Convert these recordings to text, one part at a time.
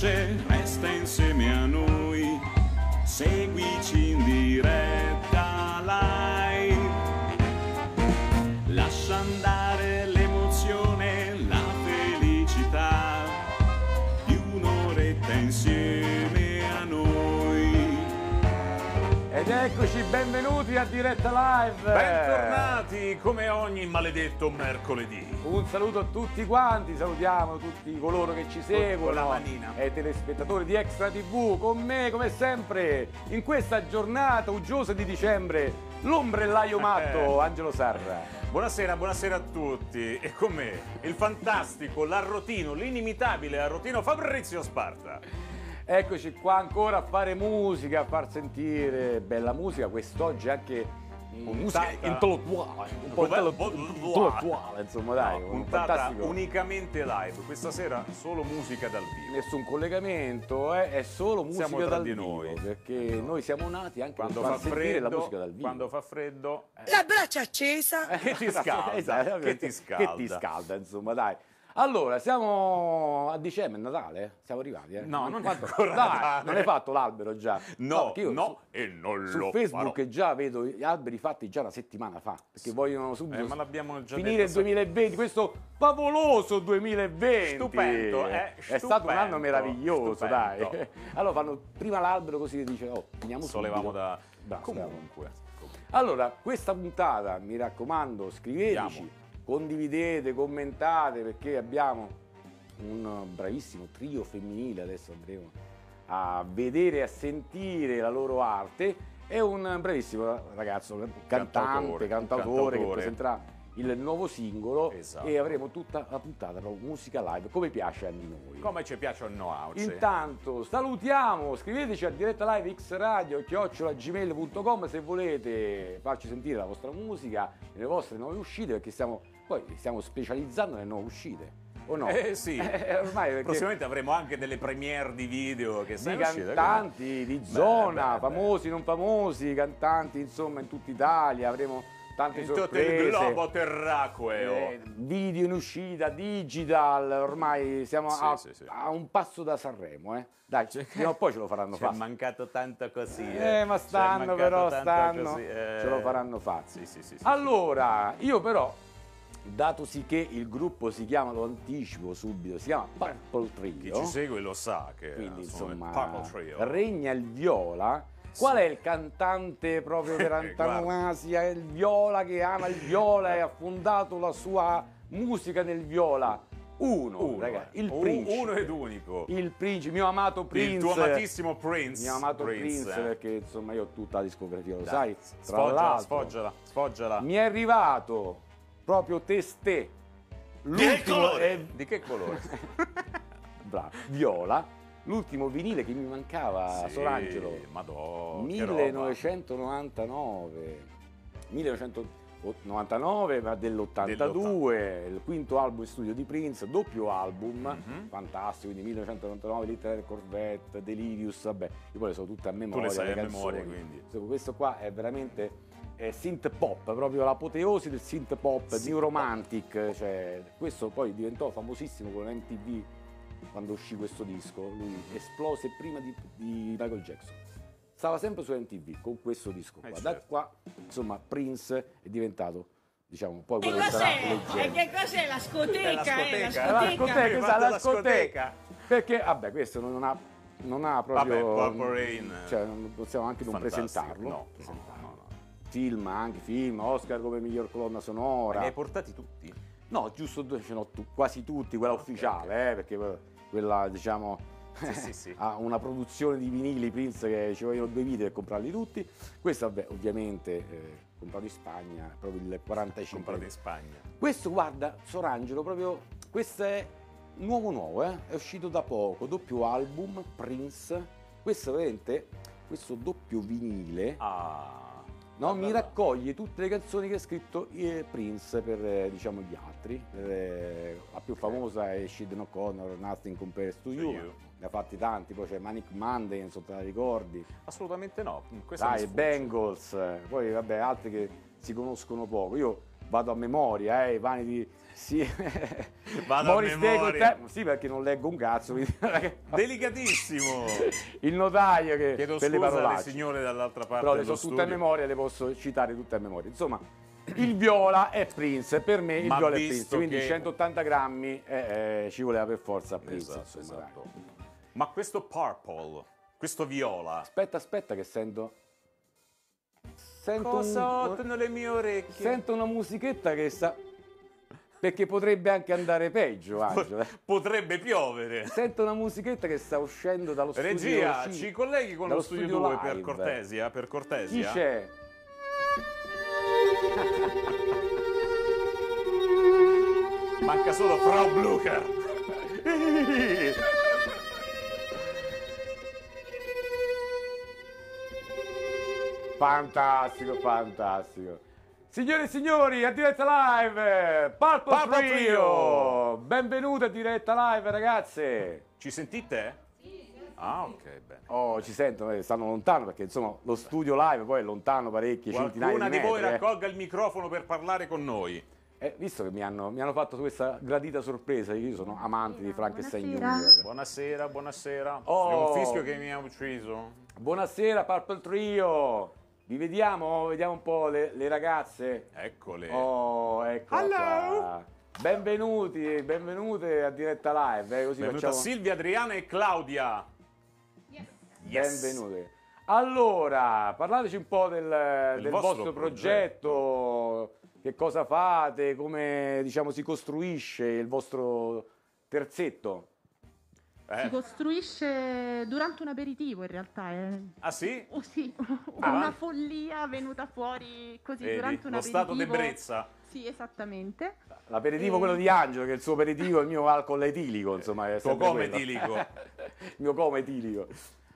luce resta insieme a noi, seguici in diretta. Ed eccoci, benvenuti a Diretta Live. Bentornati come ogni maledetto mercoledì. Un saluto a tutti quanti, salutiamo tutti coloro che ci seguono. E telespettatori di Extra TV, con me come sempre, in questa giornata uggiosa di dicembre, l'ombrellaio matto, Angelo Sarra. Buonasera, buonasera a tutti. E con me il fantastico, l'arrotino, l'inimitabile arrotino Fabrizio Sparta. Eccoci qua ancora a fare musica, a far sentire bella musica, quest'oggi anche musica Puntata- intellettuale, un po' Bello, intellettuale, insomma dai, No, un puntata fantastico. unicamente live. Questa sera solo musica dal vivo. nessun collegamento, eh, è solo musica Siamo tra dal di vivo, noi. perché noi siamo nati anche Quando per fa sentire la freddo, musica dal vivo. quando fa freddo, eh, La braccia accesa. che ti scalda, Esatto, che ti scalda. Che ti scalda, insomma, dai. Allora, siamo a dicembre, è Natale? Siamo arrivati, eh? No, non è Fatto- ancora Dai, Natale. non hai fatto l'albero già? no, io no, e non Su, lo su Facebook farò. già vedo gli alberi fatti già una settimana fa, perché vogliono subito Eh, ma l'abbiamo già finire il 2020, questo favoloso 2020. Stupendo, eh, È stato un anno stupendo, meraviglioso, stupendo. dai. Allora fanno prima l'albero così dice, oh, finiamo Solevamo subito. da... Bravo, Comunque. allora, questa puntata, mi raccomando, scriveteci, Andiamo. Condividete, commentate, perché abbiamo un bravissimo trio femminile, adesso andremo a vedere e a sentire la loro arte, e un bravissimo ragazzo, cantante, Cantautore, cantautore, che presenterà il nuovo singolo Esatto. e avremo tutta la puntata proprio musica live, come piace a noi. Come ci piace o no, Auce? Intanto salutiamo, scriveteci a diretta live x radio gmail.com se volete farci sentire la vostra musica, le vostre nuove uscite, perché stiamo, poi stiamo specializzando nelle nuove uscite. O no? Eh sì. Eh, ormai perché Prossimamente avremo anche delle premiere di video che di cantanti di zona, beh, beh. famosi, non famosi, cantanti insomma in tutta Italia, avremo tante In tutto sorprese. il globo terracqueo. Eh, video in uscita, digital, ormai siamo Sì, a, sì, sì. a un passo da Sanremo, eh. Dai, prima o poi ce lo faranno Ci è fare. mancato tanto così. Eh, ma Ci è stanno però, stanno, così, eh. ce lo faranno fare. Sì, sì, sì. sì, Allora, io però, dato sì che il gruppo si chiama, lo anticipo subito, si chiama Purple sì. Chi Trio, ci segue lo sa che quindi insomma Purple Trio. regna il viola. Qual è il cantante proprio per antonomasia? Il viola che ama il viola e ha fondato la sua musica nel viola. Uno, Uno, raga, eh. il U- Prince. Uno ed unico. Il Prince, mio amato Prince. Il tuo amatissimo Prince. Mio amato Prince, eh. perché insomma io ho tutta la discografia, lo Dai, sai. Tra Sfoggiala, sfoggiala, sfoggiala. mi è arrivato proprio testè. L'ultimo colore? è Di che colore? bravo, viola. L'ultimo vinile che mi mancava, Sì, Sorangelo. Che roba. 1999. 1999, ma dell'82, Dell'82. il quinto album in studio di Prince, doppio album, Mhm. fantastico, quindi 1999, Little Corvette, Delirious, vabbè, io poi le so tutte a memoria. le sai a memoria, quindi. Questo qua è veramente eh, synth pop, proprio l'apoteosi del synth pop, Synth new romantic, cioè, questo poi diventò famosissimo con MTV quando uscì questo disco, lui esplose prima di, di Michael Jackson. Stava sempre su MTV con questo disco qua. Eh, Da certo. qua, insomma, Prince è diventato, diciamo, poi Che quello che sarà cos'è? E leggenda. che cos'è la scoteca? È la eh, scoteca. Eh, La scoteca. la. Perché, vabbè, questo non ha, non ha proprio... Vabbè, Purple Rain, Cioè, non possiamo anche non presentarlo. No, no. Film, anche film, Oscar come miglior colonna Ma sonora. li hai portati tutti? No, giusto due, ce n'ho tu- quasi tutti, quella Ok, ufficiale, eh, perché que- quella, diciamo, Sì, sì, sì. ha una produzione di vinili Prince che ci vogliono due video per comprarli tutti. Questo, vabbè, ovviamente, eh, comprato in Spagna, proprio il 45. Comprato in Spagna. Questo, guarda, Sorangelo, proprio, questo è nuovo nuovo, eh? è uscito da poco, doppio album, Prince. Questo, veramente, questo doppio vinile, Ah. No, mi raccoglie tutte le canzoni che ha scritto eh, Prince per eh, diciamo gli altri. Per, eh, la più famosa è Shiden O'Connor, Nothing Compares to You. You. Ne ha fatti tanti, poi c'è Manic Monday, non so te la ricordi. Assolutamente no. Questa Dai. Bengals, poi vabbè, altri che si conoscono poco. Io vado a memoria, eh, i pani di... Sì. Vado a Morris col memoria. te- Sì, perché non leggo un cazzo. quindi- Delicatissimo. Il notaio che... Chiedo per scusa alle signore dall'altra parte Però le so tutte a memoria, le posso citare tutte a memoria. Insomma, il viola è Prince, per me il Ma viola è Prince, quindi che- 180 grammi eh, eh, ci voleva per forza Prince. Esatto, esatto. Ma questo purple, questo viola, Aspetta, aspetta che sento... Sento, cosa un- ottengono le mie orecchie? sento una musichetta che sta... Perché potrebbe anche andare peggio, Angelo. eh. Potrebbe piovere. Sento una musichetta che sta uscendo dallo studio Regia, ci colleghi con lo studio studio 2 per live. cortesia, per Chi cortesia. c'è? Manca solo Frau Blucher. Fantastico, fantastico. Signore e signori, a diretta live, Purple, Purple Trio. Trio. Benvenuti a diretta live, ragazze. Ci sentite? Ah, ok, bene. Oh, ci sentono, eh, stanno lontano perché insomma lo studio live poi è lontano parecchie centinaia Qualcuna di di voi metri. eh. raccolga il microfono per parlare con noi. Eh, visto che mi hanno, mi hanno fatto questa gradita sorpresa, io sono amante di Frankenstein Buonasera. Junior. Buonasera, buonasera. Oh. È un fischio che mi ha ucciso. Buonasera Purple Trio. Vi vediamo? Vediamo un po' le, le ragazze. Eccole. Oh, ecco qua. Benvenuti, benvenute a diretta live, eh, così Benvenuta facciamo Silvia, Adriana e Claudia. Yes. benvenute. Allora, parlateci un po' del, del vostro vostro progetto, che cosa fate, come diciamo si costruisce il vostro terzetto. Eh. Si costruisce durante un aperitivo in realtà. È... Ah sì? Oh, sì, Ah. una follia venuta fuori così Vedi, durante un lo stato aperitivo. d'ebbrezza. Sì, esattamente. L'aperitivo Eh. quello di Angelo, che il suo aperitivo è il mio alcol etilico, insomma, è Tuo come etilico. il mio come etilico.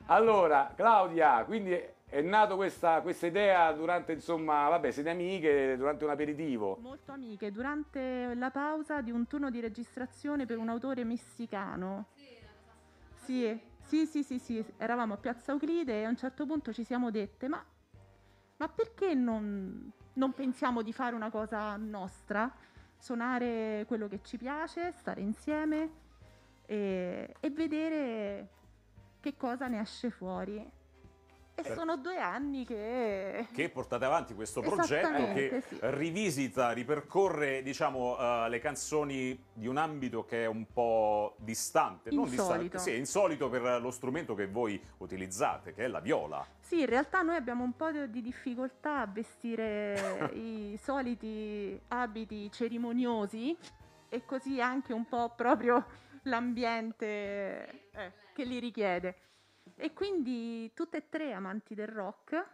Allora, Claudia, quindi è nato questa, questa idea durante, insomma, vabbè, siete amiche, durante un aperitivo. Molto amiche, durante la pausa di un turno di registrazione per un autore messicano. Sì, sì, sì, sì, sì, eravamo a Piazza Euclide e a un certo punto ci siamo dette, ma, ma perché non, non pensiamo di fare una cosa nostra? Suonare quello che ci piace, stare insieme e, e vedere che cosa ne esce fuori. E sono due anni che... che portate avanti questo progetto che sì. rivisita, ripercorre diciamo eh, le canzoni di un ambito che è un po' distante, non Insolito. distante, sì, è insolito per lo strumento che voi utilizzate, che è la viola. Sì, in realtà noi abbiamo un po' di difficoltà a vestire i soliti abiti cerimoniosi e così anche un po' proprio l'ambiente eh, che li richiede. E quindi tutte e tre amanti del rock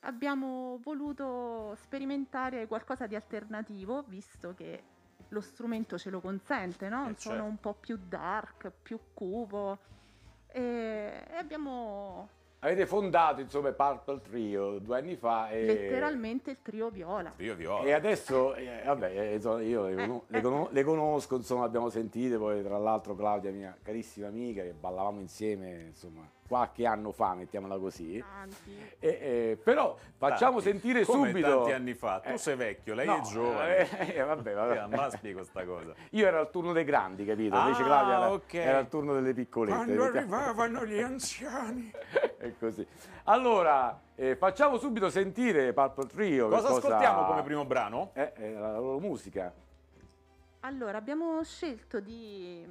abbiamo voluto sperimentare qualcosa di alternativo, visto che lo strumento ce lo consente, no? Eh, Un suono certo. un po' più dark, più cupo. E abbiamo Avete fondato, insomma, il Purple Trio due anni fa e... letteralmente il trio viola. Io viola. E adesso, eh, vabbè, eh, insomma, io le, cono- le cono- le conosco, insomma, abbiamo sentite, poi tra l'altro Claudia, mia carissima amica, che ballavamo insieme, insomma, qualche anno fa, mettiamola così. Tanti. E, eh, però facciamo Tanti. sentire Come subito... tanti anni fa. Tu Eh, sei vecchio, lei no, è giovane. eh, eh, vabbè, vabbè. Ma spiego sta cosa. Io ero al turno dei grandi, capito? Invece Ah, Claudia era, ok. era al turno delle piccolette. Quando arrivavano gli anziani. È così. Allora, eh, facciamo subito sentire Purple Trio. che Cosa ascoltiamo come primo brano? Eh, eh, la loro musica. Allora, abbiamo scelto di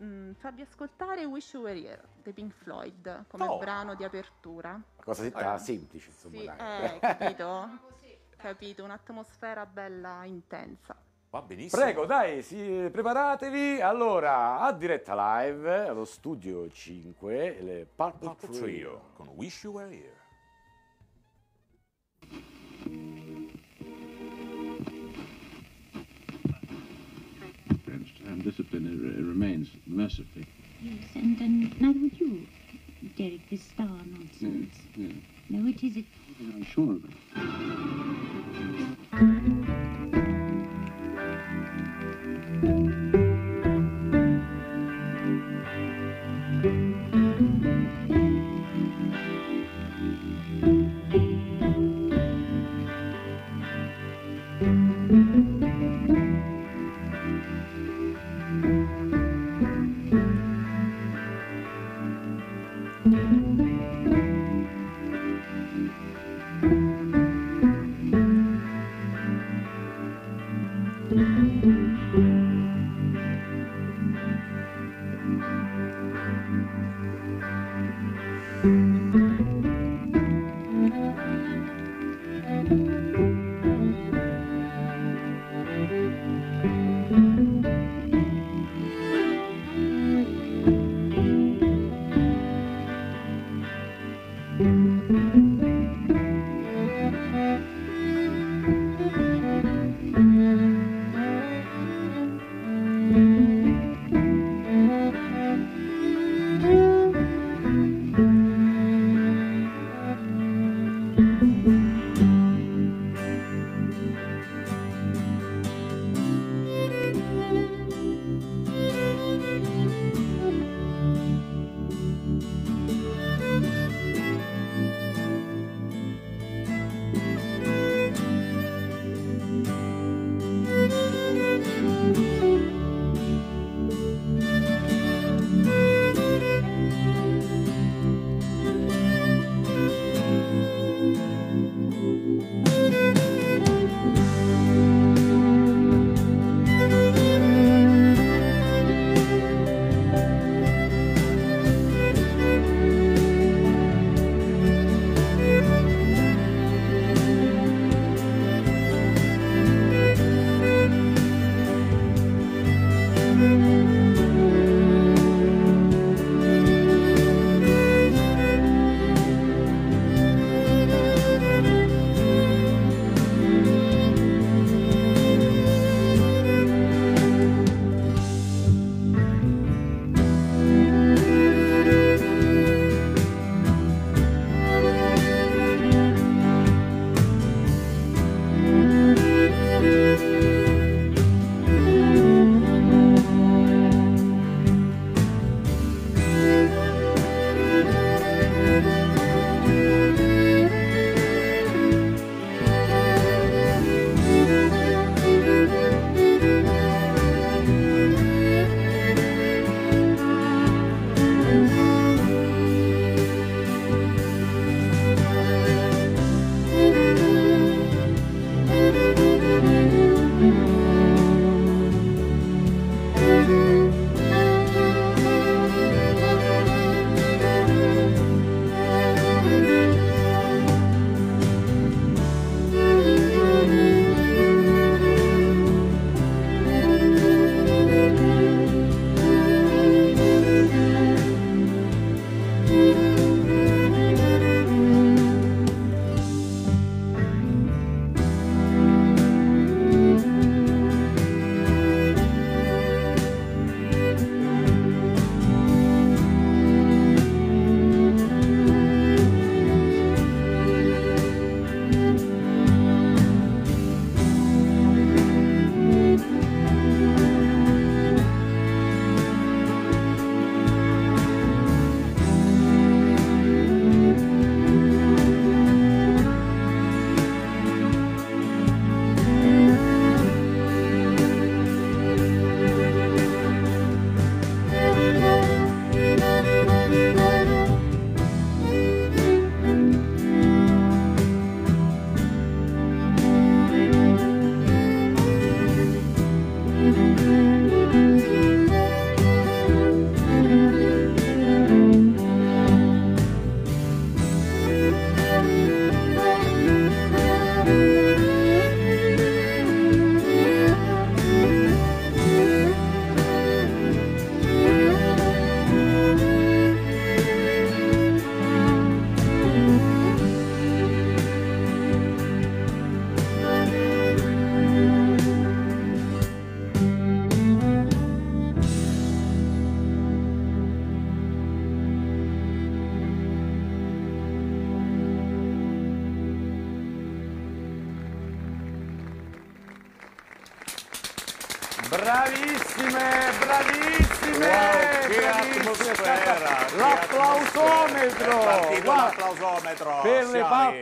mm, farvi ascoltare Wish You Were Here dei Pink Floyd come Oh. brano di apertura. Una cosa Eh. semplice, insomma. Sì, dai. eh, capito? capito, un'atmosfera bella intensa. Va benissimo. Prego, dai, sì, preparatevi. Allora, a diretta live allo studio 5, le Purple, Purple Trio. Trio con Wish You Were Here. and discipline remains mercifully. Yes, and, and neither would you, Derek, this star nonsense. yeah. No, it is it. I'm sure of it.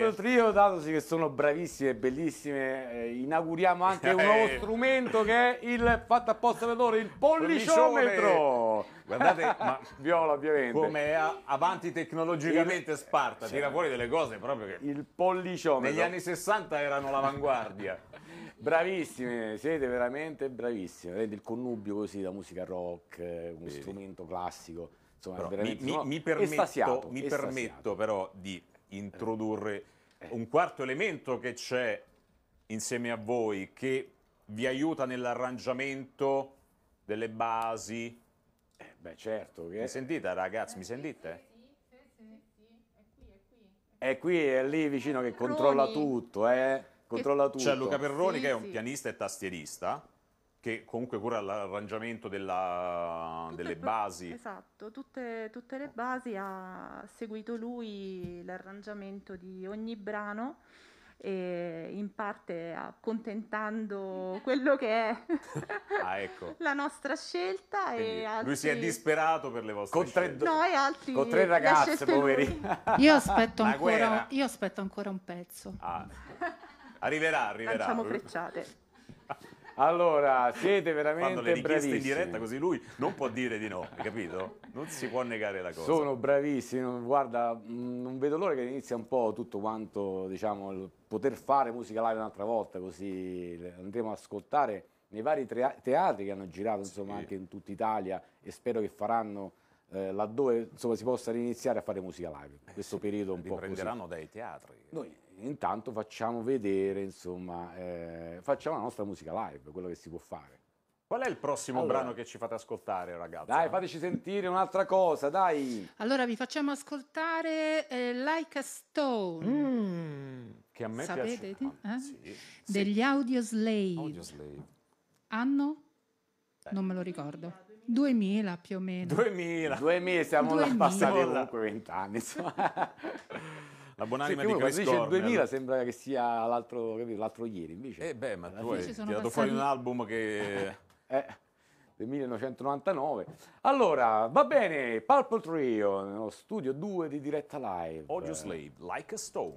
Pulp lì. Trio, datosi che sono bravissime bellissime, eh, inauguriamo anche un Eh. nuovo strumento che è il fatto apposta per loro, il polliciometro! Guardate, ma Viola ovviamente. come avanti tecnologicamente Sparta, tira fuori delle cose proprio che Il polliciometro. negli anni 60 erano l'avanguardia. Bravissime, siete veramente bravissime. Vedete il connubio così da musica rock, eh, un Vedi. strumento classico. Insomma, mi, mi- mi permetto, estasiato, mi estasiato. permetto però di introdurre. Un quarto elemento che c'è insieme a voi che vi aiuta nell'arrangiamento delle basi. Eh, Beh, certo che Mi sentite ragazzi, mi sentite? è qui e lì vicino che controlla tutto, eh? Controlla tutto. C'è Luca Perroni Sì, che è un sì. pianista e tastierista che comunque cura l'arrangiamento della- Tutte delle le- basi. Esatto, tutte, tutte le basi ha seguito lui l'arrangiamento di ogni brano e in parte accontentando quello che è Ah, ecco. la nostra scelta Quindi e altri... Lui si è disperato per le vostre Con tre scelte. No, e altri Con tre ragazze, poveri. Io aspetto, ancora, io aspetto ancora un pezzo. Ah. Arriverà, arriverà. Lanciamo frecciate. Allora, siete veramente Fanno le richieste in bravissimi. diretta così lui non può dire di no, hai capito? Non si può negare la cosa. Sono bravissimi, guarda, mh, non vedo l'ora che inizia un po' tutto quanto, diciamo, il poter fare musica live un'altra volta, così andremo ad ascoltare nei vari teatri che hanno girato, insomma, Sì. anche in tutta Italia e spero che faranno eh, laddove, insomma, si possa riniziare a fare musica live, in questo periodo un po' così. Riprenderanno dai teatri. Noi intanto facciamo vedere, insomma, eh, facciamo la nostra musica live, quello che si può fare. Qual è il prossimo Allora. brano che ci fate ascoltare, ragazzi? Dai, fateci sentire un'altra cosa, dai! Allora vi facciamo ascoltare eh, Like a Stone Mm, che a me Sapete piace. di- eh? sì, sì. degli Audio Slave. Audio Slave. Anno? Non me lo ricordo. 2000 più o meno. 2000. Due mesi, siamo Due passati mila. comunque vent'anni, insomma. La Sì, buonanima che di Chris dice il Cornell. 2000 sembra che sia l'altro, capito, l'altro ieri, invece. Eh beh, ma Alla tu hai tirato passati- fuori un album che... Eh, del 1999. Allora, va bene, Purple Trio, nello studio 2 di diretta live. Audio Slave, Like a Stone.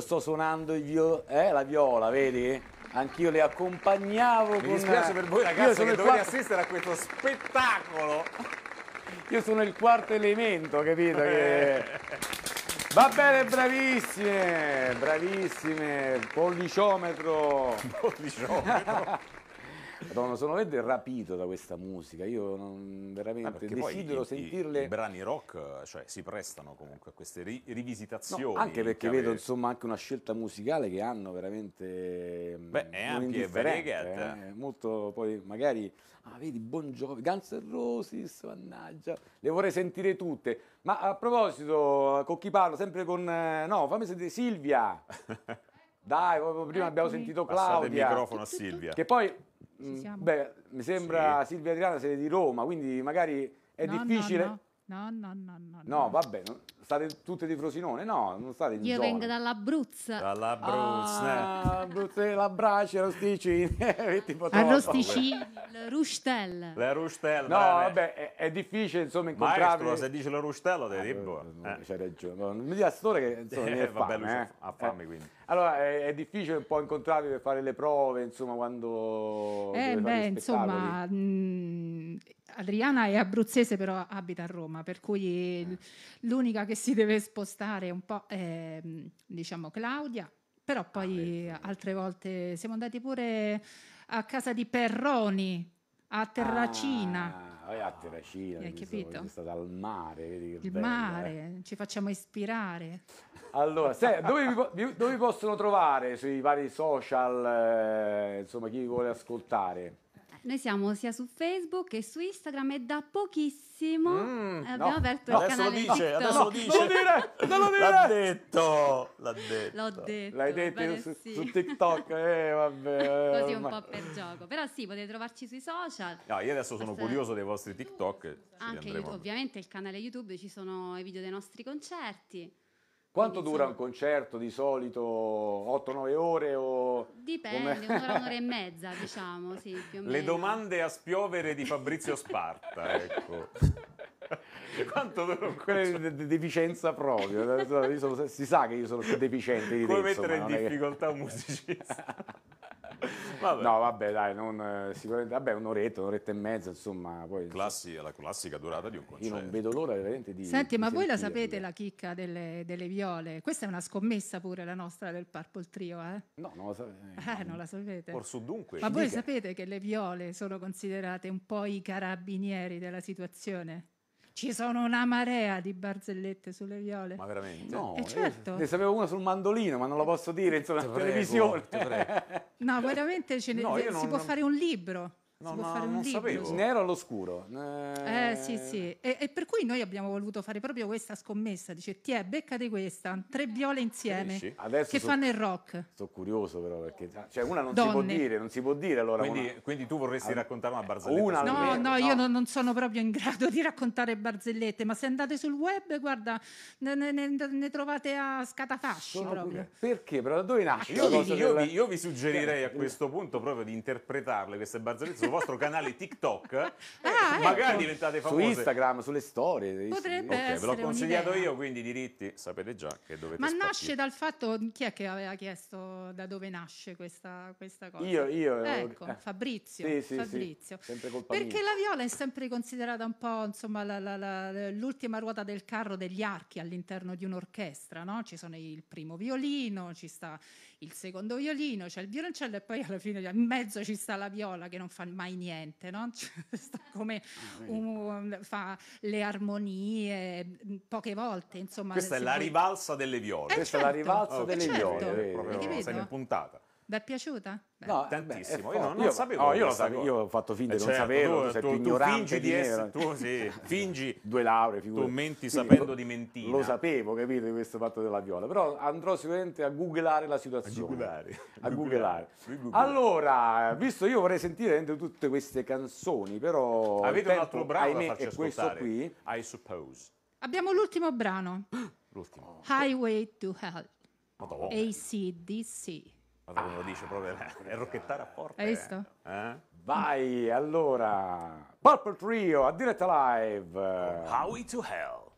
Sto suonando vio- eh, la viola, vedi? Anch'io le accompagnavo Mi con... dispiace per voi ragazzi che dovete quarto- assistere a questo spettacolo. Io sono il quarto elemento, capito? Che... Va bene, bravissime, bravissime, polliciometro. Polliciometro. Madonna, sono veramente rapito da questa musica, io non, veramente poi desidero i- i- sentirle... I, brani rock cioè, si prestano comunque a queste ri- rivisitazioni. No, anche perché chiave- vedo insomma anche una scelta musicale che hanno veramente mm, Beh, è ampia e variegata. eh, molto poi magari ah vedi Bon Jovi, Guns N' Roses, mannaggia, le vorrei sentire tutte. Ma a proposito, con chi parlo? Sempre con eh, no, fammi sentire Silvia. Dai, proprio prima abbiamo sentito Passate il Claudia. microfono a Silvia. Che poi. Beh, mi sembra Silvia Adriana sei di Roma, quindi magari è no, difficile. No, no, no, no. no, No, vabbè, non- state tutte di Frosinone? No, non state in Io zona. vengo dall'Abruzzo. Dall'Abruzzo. eh. Ah, Abruzzo, la brace, troppo. Arrosticini, il Rustel. Le Rustel, No, brave. vabbè, è, è difficile insomma Maestro, incontrarle. se dice la Rustella, te Eh, dico. eh, Eh. C'hai ragione, no, non mi dia storia che insomma, Eh, vabbè, fame, lui eh. ha fame, Eh. quindi. Allora è, è difficile un po' incontrarli per fare le prove, insomma, quando Eh, beh, insomma, mh, Adriana è abruzzese, però abita a Roma, per cui l- l'unica che si deve spostare un po' è, diciamo, Claudia, però poi altre volte siamo andati pure a casa di Perroni, a Terracina, Ah, a Terracina, Hai quindi capito? sei stata al mare, vedi che il bello, eh. mare, ci facciamo ispirare. Allora, se- dove, vi- dove vi possono trovare sui vari social, eh, insomma, chi vi vuole ascoltare? Noi siamo sia su Facebook che su Instagram e da pochissimo Mm, abbiamo no, aperto no. il Adesso lo canale dice, TikTok. adesso lo dice. Non lo dire, non lo L'ha dire! detto, l'ha detto. L'ho detto. L'hai detto su, sì. su TikTok, eh, vabbè. Così un ormai. po' per gioco. Però sì, potete trovarci sui social. No, io adesso sono Basta- curioso dei vostri TikTok. Anche. YouTube, ovviamente il canale YouTube ci sono i video dei nostri concerti. Quanto Quindi, dura un concerto di solito? 8-9 ore o... Dipende, come- un'ora, un'ora e mezza, diciamo, sì, più o meno. Le domande a spiovere di Fabrizio Sparta, ecco. Quanto dura un Quelle concerto? di di deficienza proprio. Io sono- si sa che io sono più deficiente di te, Come mettere insomma, in è che- difficoltà un musicista? Vabbè. No, vabbè, dai, non, eh, sicuramente, vabbè, un'oretta, un'oretta e mezza, insomma, poi Classi- la classica durata di un io concerto. non vedo l'ora veramente di Senti, di ma voi la sapete la chicca delle, delle viole? Questa è una scommessa pure la nostra del Purple Trio, eh? No, non lo so. Eh, non la sapete? Orso dunque. Ma voi dica. sapete che le viole sono considerate un po' i carabinieri della situazione? Ci sono una marea di barzellette sulle viole. Ma veramente? No, Eh, certo. ne sapevo una sul mandolino, ma non la posso dire insomma, in televisione. No, veramente ce ne- No, io si non- può fare un libro. No, no, fare un non libro. sapevo. Nero all'oscuro. Eh sì, sì. E, e per cui noi abbiamo voluto fare proprio questa scommessa. Dice, ti è, beccate questa, tre viole insieme? Adesso che so- fanno il rock. Sono curioso però perché cioè una non si può Donne. dire, non si può dire allora Quindi, una- quindi tu vorresti Ah, raccontare una barzelletta? una No, almeno, no, io no. non, non sono proprio in grado di raccontare barzellette, ma se andate sul web, guarda, ne, ne- ne- ne trovate a scatafasci Sono proprio. curioso. Perché? Però da dove nasce Io io vi- io vi suggerirei a questo punto proprio di interpretarle queste barzellette vostro canale TikTok. Ah, ecco. Magari diventate su famose. Instagram, sulle storie. Potrebbe Ok, ve l'ho consigliato io, quindi i diritti sapete già che dovete Ma spartire. nasce dal fatto, chi è che aveva chiesto da dove nasce questa, questa cosa? Io, io. Ecco, eh. Fabrizio. Sì, sì, sì, Fabrizio. sempre colpa Perché mia. la viola è sempre considerata un po' insomma, la- la- la- l'ultima ruota del carro degli archi all'interno di un'orchestra, no? Ci sono il primo violino, ci sta il secondo violino, c'è il violoncello e poi alla fine in mezzo ci sta la viola che non fa mai niente, no? Sta come un- fa le armonie mh, poche volte, insomma. Questa è la rivalsa delle viole. Eh, Questa è la certo. rivalsa Oh, delle certo. viole? Proprio sei in puntata. Vi è piaciuta? Beh, No, Tantissimo, beh, io non- non sapevo no, io, lo sapevo, io ho fatto finta Eh, di non certo, saperlo, tu- tu sei tu- più tu ignorante fingi di essere- tu sì, fingi- due lauree, figurati. tu menti Quindi sapendo lo- di mentina. Lo sapevo, capito, di questo fatto della viola, però andrò sicuramente a googlare la situazione. A googlare. Lui googlare. Allora, visto io vorrei sentire dentro tutte queste canzoni, però Avete un tempo, altro brano da ahimè, farci è questo ascoltare? qui. I suppose. Abbiamo l'ultimo brano, L'ultimo. Highway to Hell, Madonna. ACDC. Guarda come lo dice proprio, è rocchettare a forte. Hai visto? Eh? Vai, allora, Purple Trio a diretta live. Highway to Hell.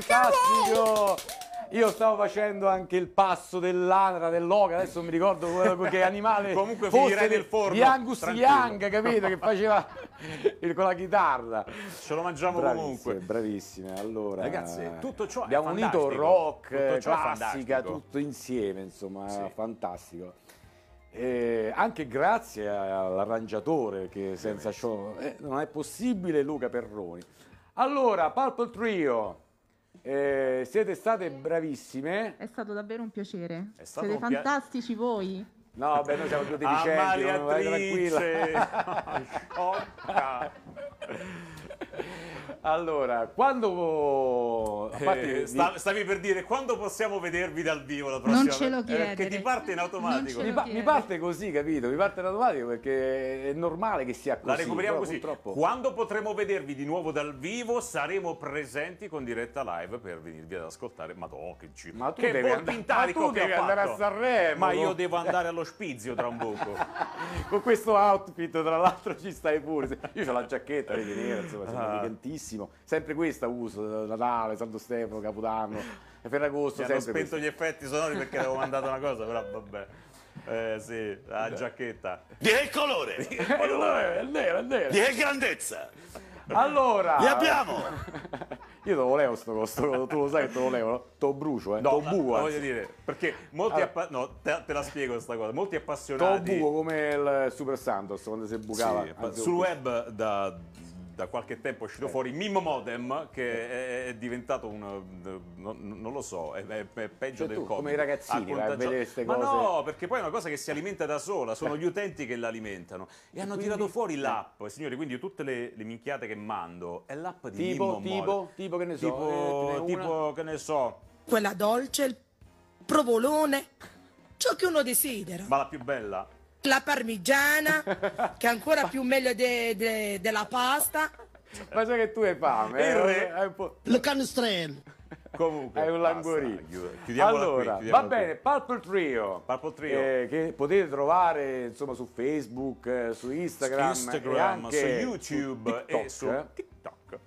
Fantastico! Io stavo facendo anche il passo dell'anatra, dell'oca, adesso non mi ricordo che animale Comunque fosse nel forno, Di Angus tranquillo. Young, capito? Che faceva il- con la chitarra. Ce lo mangiamo Bravissime, comunque. bravissime. Allora, Ragazzi, tutto ciò abbiamo unito rock, classica, tutto insieme, insomma, Sì. fantastico. E anche grazie all'arrangiatore che senza ciò eh, non è possibile Luca Perroni. Allora, Purple Trio, eh, siete state bravissime. È stato davvero un piacere. È stato Siete un pia- fantastici voi. No, beh, noi siamo vai Ammaliatrice, tranquilla. Allora, quando... a parte Eh, di- sta- stavi per dire quando possiamo vedervi dal vivo la prossima Non ce lo? Eh, Che chiedere. ti parte in automatico. Mi, pa- mi parte così, capito? Mi parte in automatico perché è normale che sia così. La recuperiamo così. Purtroppo... Quando potremo vedervi di nuovo dal vivo, saremo presenti con diretta live per venirvi ad ascoltare. Madonna, che ci Ma tu che devi andare- ma tu che devi andare a. Sanremo, Ma io devo andare allo spizio tra un poco. Con questo outfit, tra l'altro, ci stai pure. Io ho la giacchetta vedi, nera, insomma, sono Ah. elegantissimo. Sempre questa uso, Natale, Santo Stefano, Capodanno, e Ferragosto, Mi hanno spento questo. gli effetti sonori perché avevo mandato una cosa, però vabbè. Eh sì, la giacchetta. Di che colore? Eh, È nero, è nero. Di che grandezza? Allora... Li abbiamo! Io te lo volevo sto costo, tu lo sai che te lo volevo, no? Te lo brucio, eh. No, te lo voglio dire, perché molti Allora. appa- no, te, te la spiego questa cosa. Molti Te lo appassionati buco come il Super Santos quando si bucava. Sì, sul web da, da qualche tempo è uscito fuori Mimmo Modem che è, è diventato un non, non lo so, è, è- è peggio Cioè del tu, Covid. come i ragazzini, vai a vedere ste Ma cose. no, perché poi è una cosa che si alimenta da sola, sono gli utenti che l'alimentano e hanno quindi- tirato fuori l'app, signori, quindi tutte le, le minchiate che mando è l'app di Tipo, Mimmo tipo, Modem. tipo che ne so. Tipo, eh, tipo, che ne so, Quella dolce, il provolone, ciò che uno desidera. ma la più bella. La parmigiana, che è ancora più meglio de- de- della pasta. Ma sai che tu hai fame, eh? Il re. Hai un po'- Le canestrelle. Comunque, Hai un qui, Allora, chiudiamola va qui. bene, Purple Trio. Purple Trio. eh, che potete trovare insomma su Facebook, eh, su Instagram, Su e Instagram, anche su YouTube su e TikTok. su TikTok.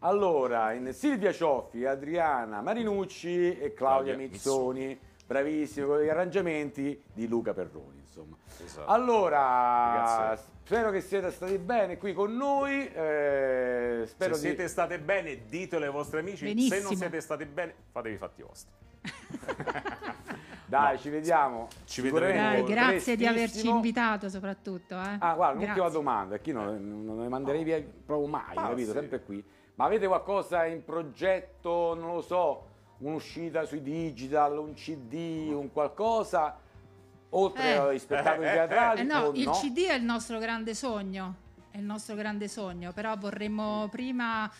Allora, in Silvia Cioffi, Adriana Marinucci e Claudia, Claudia Mizzoni, bravissimi con gli arrangiamenti di Luca Perroni, insomma. Esatto. Allora, Ragazzi. spero che siete stati bene qui con noi. eh, spero Se di... siete state bene, ditelo ai vostri amici. Se Benissimo. non siete stati bene, fatevi i fatti vostri. Dai, No. ci vediamo. Ci vedremo Dai, grazie di averci invitato soprattutto. Eh. Ah, guarda, un'ultima Grazie. domanda, che io non, non ne manderei via proprio mai, Ah, capito? sì. Sempre qui. Ma avete qualcosa in progetto, non lo so, un'uscita sui digital, un CD, un qualcosa, oltre Eh. agli spettacoli teatrali? Eh no, il no? CD è il nostro grande sogno, è il nostro grande sogno, però vorremmo prima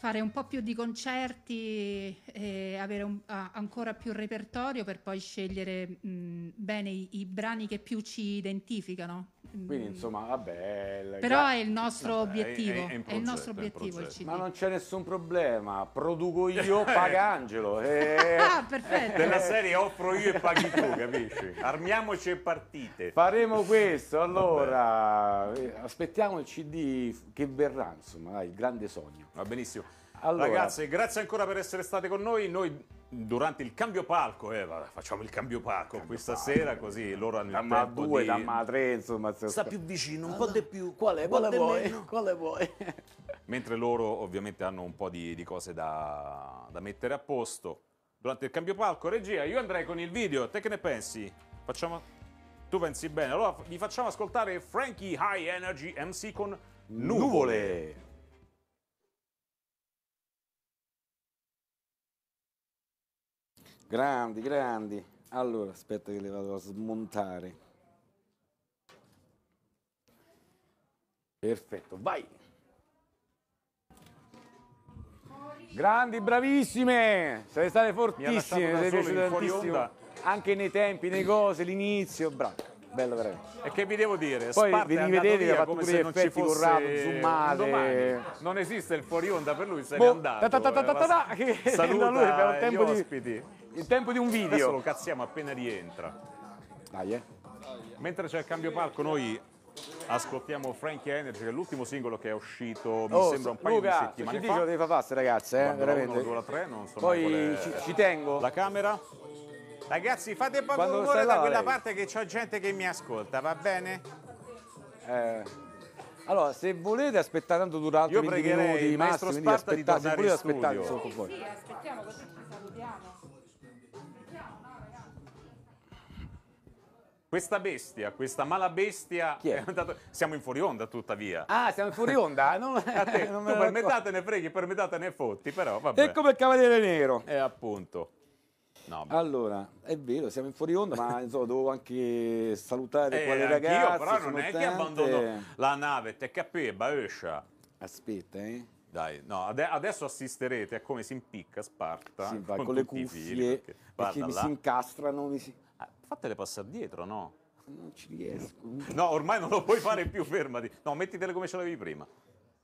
fare un po' più di concerti e avere un- a- ancora più repertorio per poi scegliere mh, bene i, i brani che più ci identificano. Quindi, Mm. insomma, vabbè... Però è il nostro Vabbè, obiettivo, è- è in è il nostro progetto, obiettivo il progetto. CD. Ma non c'è nessun problema, produco io, paga Angelo. eh. Ah, perfetto. Della serie offro io e paghi tu, capisci? Armiamoci e partite. Faremo questo, allora eh, aspettiamo il CD che verrà, insomma, dai, il grande sogno. Va benissimo. Allora- Ragazzi, grazie ancora per essere state con noi. Noi durante il cambio palco, eh, facciamo il cambio palco questa sera, così loro hanno il Damma a tempo due, di... damma a tre, insomma. se- Sta più vicino, un po' di più. Quale, quale vuoi? Quale vuoi? mentre loro ovviamente hanno un po' di, di cose da, da mettere a posto. Durante il cambio palco, regia, io andrei con il video, te che ne pensi? Facciamo... Tu pensi bene? Allora vi facciamo ascoltare Frankie High Energy MC con Nuvole. Nuvole. Grandi, grandi. Allora, aspetta che le vado a smontare. Perfetto, vai. Grandi, bravissime. Siete state fortissime, siete piaciute tantissimo. Anche nei tempi, nei cose, l'inizio, bravo. Bello veramente. E che vi devo dire? Poi Sparta vi rivedete, ha fatto pure gli effetti con fosse Rado, un zoomate. Non esiste il fuori onda per lui, se n'è Boh, andato. ta ta ta ta ta ta, che Saluta da lui abbiamo il gli tempo di- ospiti. Il tempo di un Adesso video. lo cazziamo appena rientra. Dai, eh. Mentre c'è il cambio palco, noi ascoltiamo Frankie Energy, che è l'ultimo singolo che è uscito, mi Oh, sembra un paio Luca, di se settimane fa. lo devi fare queste ragazze, eh, veramente. uno, due, la tre, non so Poi ci, ci tengo. La camera? Ragazzi, fate poco Quando rumore stai da là, quella lei. parte che c'ho gente che mi ascolta, va bene? Eh, allora, se volete aspettare tanto dura altri Io 20 pregherei minuti il maestro massimo, quindi Sparta di aspettate, se tornare volete in aspettare, studio. sono fuori. aspettiamo così Questa bestia, questa mala bestia, Chi è? andato- siamo in fuori onda tuttavia. Ah, siamo in fuori onda? Non, A te, non tu me ne per metà te ne freghi, per metà te ne fotti, però vabbè. Ecco per Cavaliere Nero. E appunto. No. Allora, è vero, siamo in fuori onda, ma insomma, devo anche salutare Eh, quelle ragazze. però non è che tante. abbandono la nave, te capì, baescia. Aspetta, eh. Dai, no, ade- adesso assisterete a come si impicca Sparta Sì, con, con le cuffie, perché, perché mi si incastrano, mi si... Fatele passare dietro, no? Non ci riesco. No, ormai non lo puoi fare più, fermati. No, mettitele come ce l'avevi prima,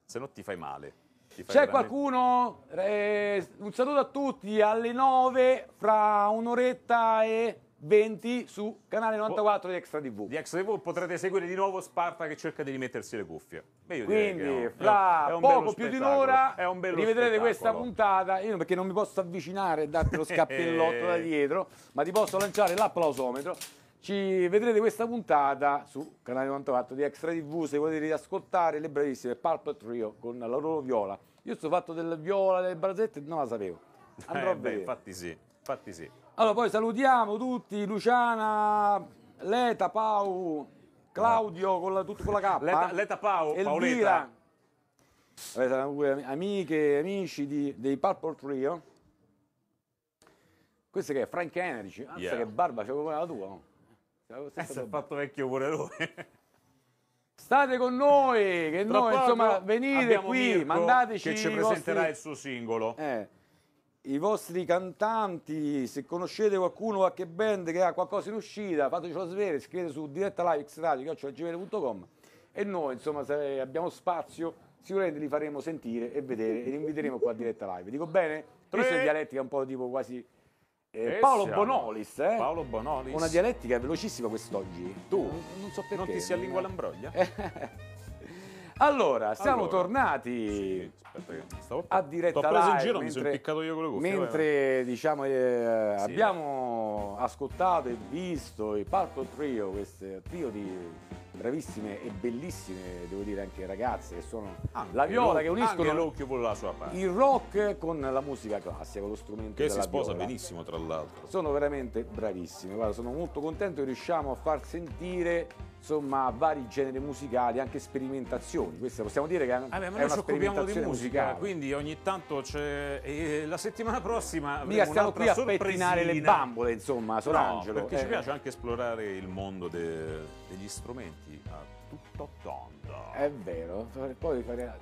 se no ti fai male. Ti fai C'è veramente- qualcuno? Eh, un saluto a tutti alle 9 fra un'oretta e 20 su canale 94 di Extra TV. Di Extra TV potrete seguire di nuovo Sparta che cerca di rimettersi le cuffie. Beh, Quindi fra un poco più di un'ora è un bello rivedrete questa puntata. Io perché non mi posso avvicinare e darti lo scappellotto da dietro, ma ti posso lanciare l'applausometro. Ci vedrete questa puntata su canale 94 di Extra TV se volete riascoltare le bravissime Pulp Trio con la loro viola. Io sto fatto del viola del brasetto e non la sapevo. Andrò Eh, a beh, vedere. infatti sì, infatti sì. Allora, poi salutiamo tutti, Luciana, Leta, Pau, Claudio con la, tutto con la K. Leta- Leta Pau, Elvira. Paoletta. Vabbè, saranno pure amiche, amici di- dei Purple Trio. Questo che è Frank Energy. Mazza Yeah. che barba, c'è come la tua. no? Eh, si è fatto vecchio pure lui. State con noi, che Tra noi insomma venite qui, Mirko mandateci che ci presenterà vostri- il suo singolo. Eh, i vostri cantanti, se conoscete qualcuno, qualche band che ha qualcosa in uscita, fatecelo sapere, scrivete su diretta live xradio.gmail.com e noi insomma se abbiamo spazio sicuramente li faremo sentire e vedere e li inviteremo qua a diretta live. Dico bene? Questa è dialettica un po' tipo quasi... eh, E Paolo siamo. Bonolis, eh? Paolo Bonolis. Una dialettica velocissima quest'oggi. Tu? Non, non so perché. Non ti si allingua l'ambroglia? Allora, siamo Allora. tornati Aspetta che stavo... a diretta T'ho preso in giro, mi sono mentre- impiccato io con le cuffie. Mentre diciamo, eh, Sì, abbiamo ascoltato e visto il Purple Trio, questo trio di bravissime e bellissime, devo dire anche ragazze, che sono Anche la viola che uniscono l'occhio vuole la sua parte. il rock con la musica classica, lo strumento Che si sposa viola. benissimo, tra l'altro. Sono veramente bravissime, guarda, sono molto contento che riusciamo a far sentire insomma vari generi musicali, anche sperimentazioni. Questa possiamo dire che è, Vabbè, ma è noi una ci occupiamo di sperimentazione musica, musicale. quindi ogni tanto c'è. e la settimana prossima. Mica stiamo qui a pettinare le bambole, insomma, No, Sorangelo. perché ci Eh, piace anche esplorare il mondo de- degli strumenti a tutto tondo. È vero, poi fare-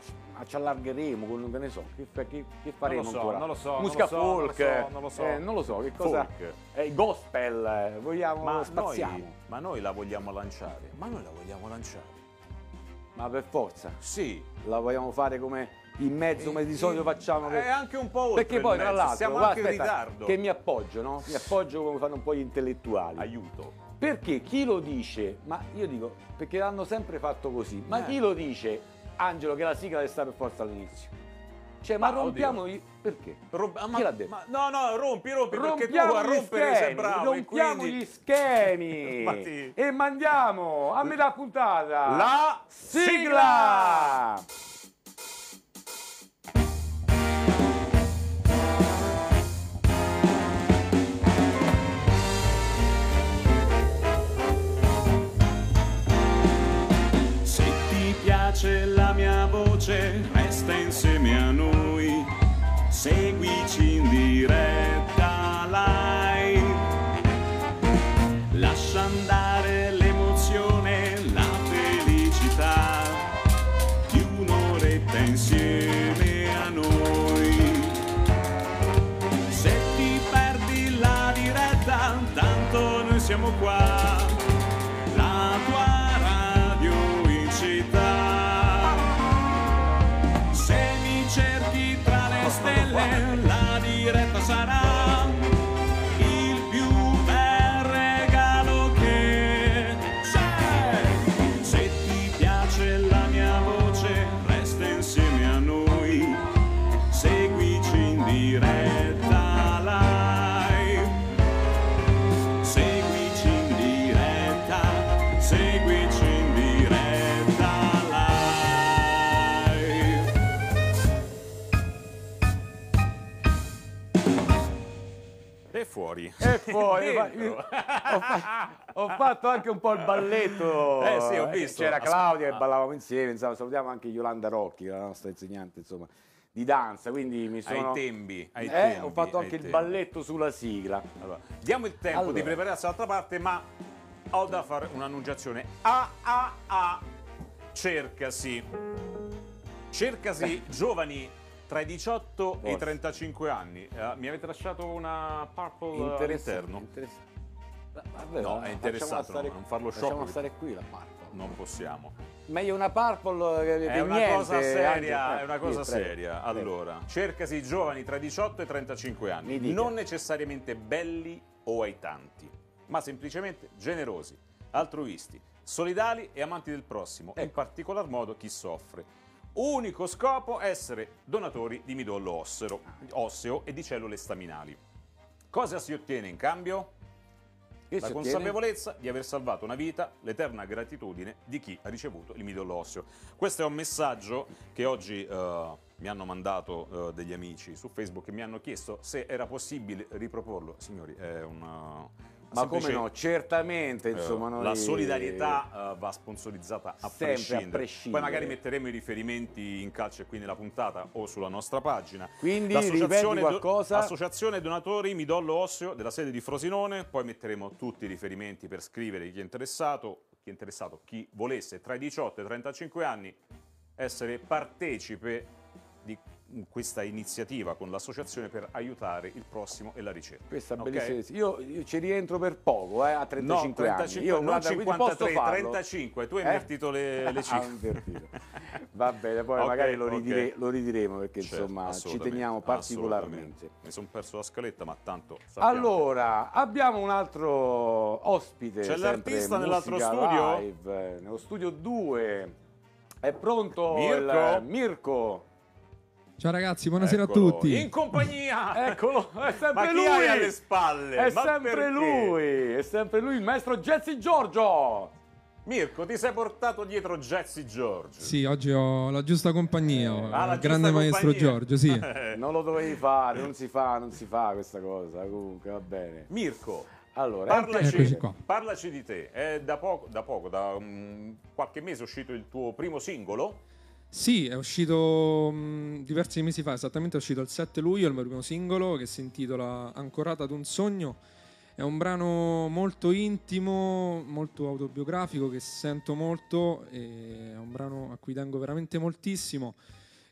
ci allargheremo con, che ne so, che, che- che faremo so, ancora? non lo so, Musica non lo folk, non lo so, non lo so. eh, non lo so, che cosa... Folk. Eh, gospel, eh, vogliamo, Ma spaziamo. noi, ma noi la vogliamo lanciare. Ma noi la vogliamo lanciare. Ma per forza, Sì. la vogliamo fare come in mezzo, come di solito facciamo. È anche un po' oltre Perché poi, tra l'altro, siamo guarda, anche in ritardo. che mi appoggio, no? Mi appoggio come fanno un po' gli intellettuali. Aiuto. Perché chi lo dice, ma io dico, perché l'hanno sempre fatto così, ma Eh. chi lo dice, Angelo, che la sigla deve stare per forza all'inizio? Cioè, ma Ma, rompiamo i... Perché? Romp- ah, ma- Chi l'ha detto? ma- no, no, rompi, rompi, perché tu Rompiamo a rompere sei schemi, bravo. e rompiamo quindi... gli schemi Infatti- e mandiamo a metà puntata La sigla! Se Seguici in diretta live. Lascia andare l'emozione, la felicità di un'oretta insieme a noi. Se ti perdi la diretta, tanto noi siamo qua. Fuori. Ho, fa- Dentro. ho fa- ho fatto anche un po' il balletto. Eh sì, ho visto. C'era Claudia che ah. ballavamo insieme. insomma, salutiamo anche Yolanda Rocchi, la nostra insegnante insomma, di danza. Quindi mi sono. Ai tempi, ai Eh, tempi, ho fatto anche il tempi. balletto sulla sigla. Allora, diamo il tempo Allora. di prepararsi all'altra parte, ma ho da fare un'annunciazione. A, a, a, cercasi. Cercasi giovani tra i 18 e i Forza. 35 anni. Eh, mi avete lasciato una purple eh, all'interno? interessante. Vabbè, No, è interessato, stare- no, non farlo Facciamo shock. stare qui la purple. Non possiamo. Meglio una purple che È una niente, cosa seria, anche- è una cosa prego, seria. prego. Allora, cercasi giovani tra i 18 e i 35 Mi anni, non necessariamente belli o aitanti, ma semplicemente generosi, altruisti, solidali e amanti del prossimo, Ecco. in particolar modo chi soffre. Unico scopo essere donatori di midollo osseo, osseo e di cellule staminali. Cosa si ottiene in cambio? Che la si ottiene? consapevolezza di aver salvato una vita, l'eterna gratitudine di chi ha ricevuto il midollo osseo. Questo è un messaggio che oggi eh, mi hanno mandato eh, degli amici su Facebook e mi hanno chiesto se era possibile riproporlo. Signori, è una... Ma come no, certamente, eh, insomma, noi... La solidarietà eh, va sponsorizzata a Sempre a prescindere. prescindere. Poi magari metteremo i riferimenti in calcio qui nella puntata o sulla nostra pagina. Quindi, L'associazione qualcosa? Associazione Donatori Midollo Osseo della sede di Frosinone, poi metteremo tutti i riferimenti per scrivere chi è interessato, chi è interessato, chi volesse tra i 18 e i 35 anni essere partecipe di questa iniziativa con l'associazione per aiutare il prossimo e la ricerca. Questa è Ok? bellissima. Io, io ci rientro per poco, eh, a 35 no, anni. 35, Io, non guarda, quindi 53, posso farlo. 35, tu hai Eh? invertito le, le cifre. Va bene, poi Ok, magari lo, ridire- lo ridiremo perché Certo, insomma ci teniamo particolarmente. Mi sono perso la scaletta, ma tanto sappiamo. Allora, abbiamo un altro ospite. C'è l'artista nell'altro studio? live, nello studio 2. È pronto Mirko? il Mirko? Ciao ragazzi, buonasera Eccolo, a tutti. In compagnia! Eccolo, è sempre Ma chi lui. hai alle spalle? È Ma sempre perché? lui, è sempre lui, il maestro Jesse Giorgio. Mirko, ti sei portato dietro Jesse George. Sì, oggi ho la giusta compagnia, ho Ah, il grande maestro compagnia. Giorgio, sì. Non lo dovevi fare, non si fa, non si fa questa cosa. Comunque va bene. Mirko, Allora, parlaci, parlaci di te. È da poco, da, poco, da mm, qualche mese è uscito il tuo primo singolo. Sì, è uscito mh, diversi mesi fa, esattamente è uscito il 7 luglio il mio primo singolo che si intitola Ancorata ad un sogno. È un brano molto intimo, molto autobiografico che sento molto, è un brano a cui tengo veramente moltissimo.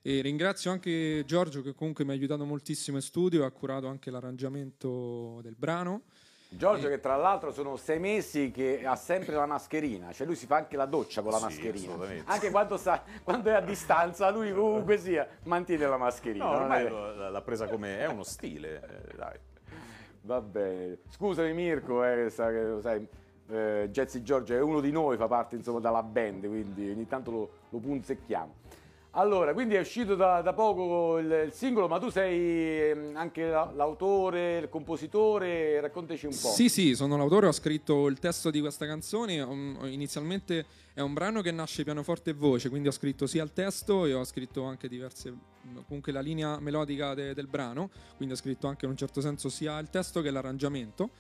E ringrazio anche Giorgio che comunque mi ha aiutato moltissimo in studio, ha curato anche l'arrangiamento del brano. Giorgio che tra l'altro sono sei mesi che ha sempre la mascherina, cioè lui si fa anche la doccia con la Sì, mascherina. Anche quando, sta, quando è a distanza, lui comunque sia, mantiene la mascherina. No, ormai è- l'ha presa come... è uno stile, eh, dai. Va bene. Scusami Mirko, eh, sa sai, eh, Jesse Giorgio è uno di noi, fa parte insomma dalla band, quindi ogni tanto lo, lo punzecchiamo. Allora, quindi è uscito da, da poco il, il singolo, ma tu sei ehm, anche la- l'autore, il compositore, raccontaci un po'. Sì, sì, sono l'autore, ho scritto il testo di questa canzone. inizialmente è un brano che nasce pianoforte e voce, quindi ho scritto sia il testo e ho scritto anche diverse. comunque la linea melodica de- del brano, quindi ho scritto anche in un certo senso sia il testo che l'arrangiamento.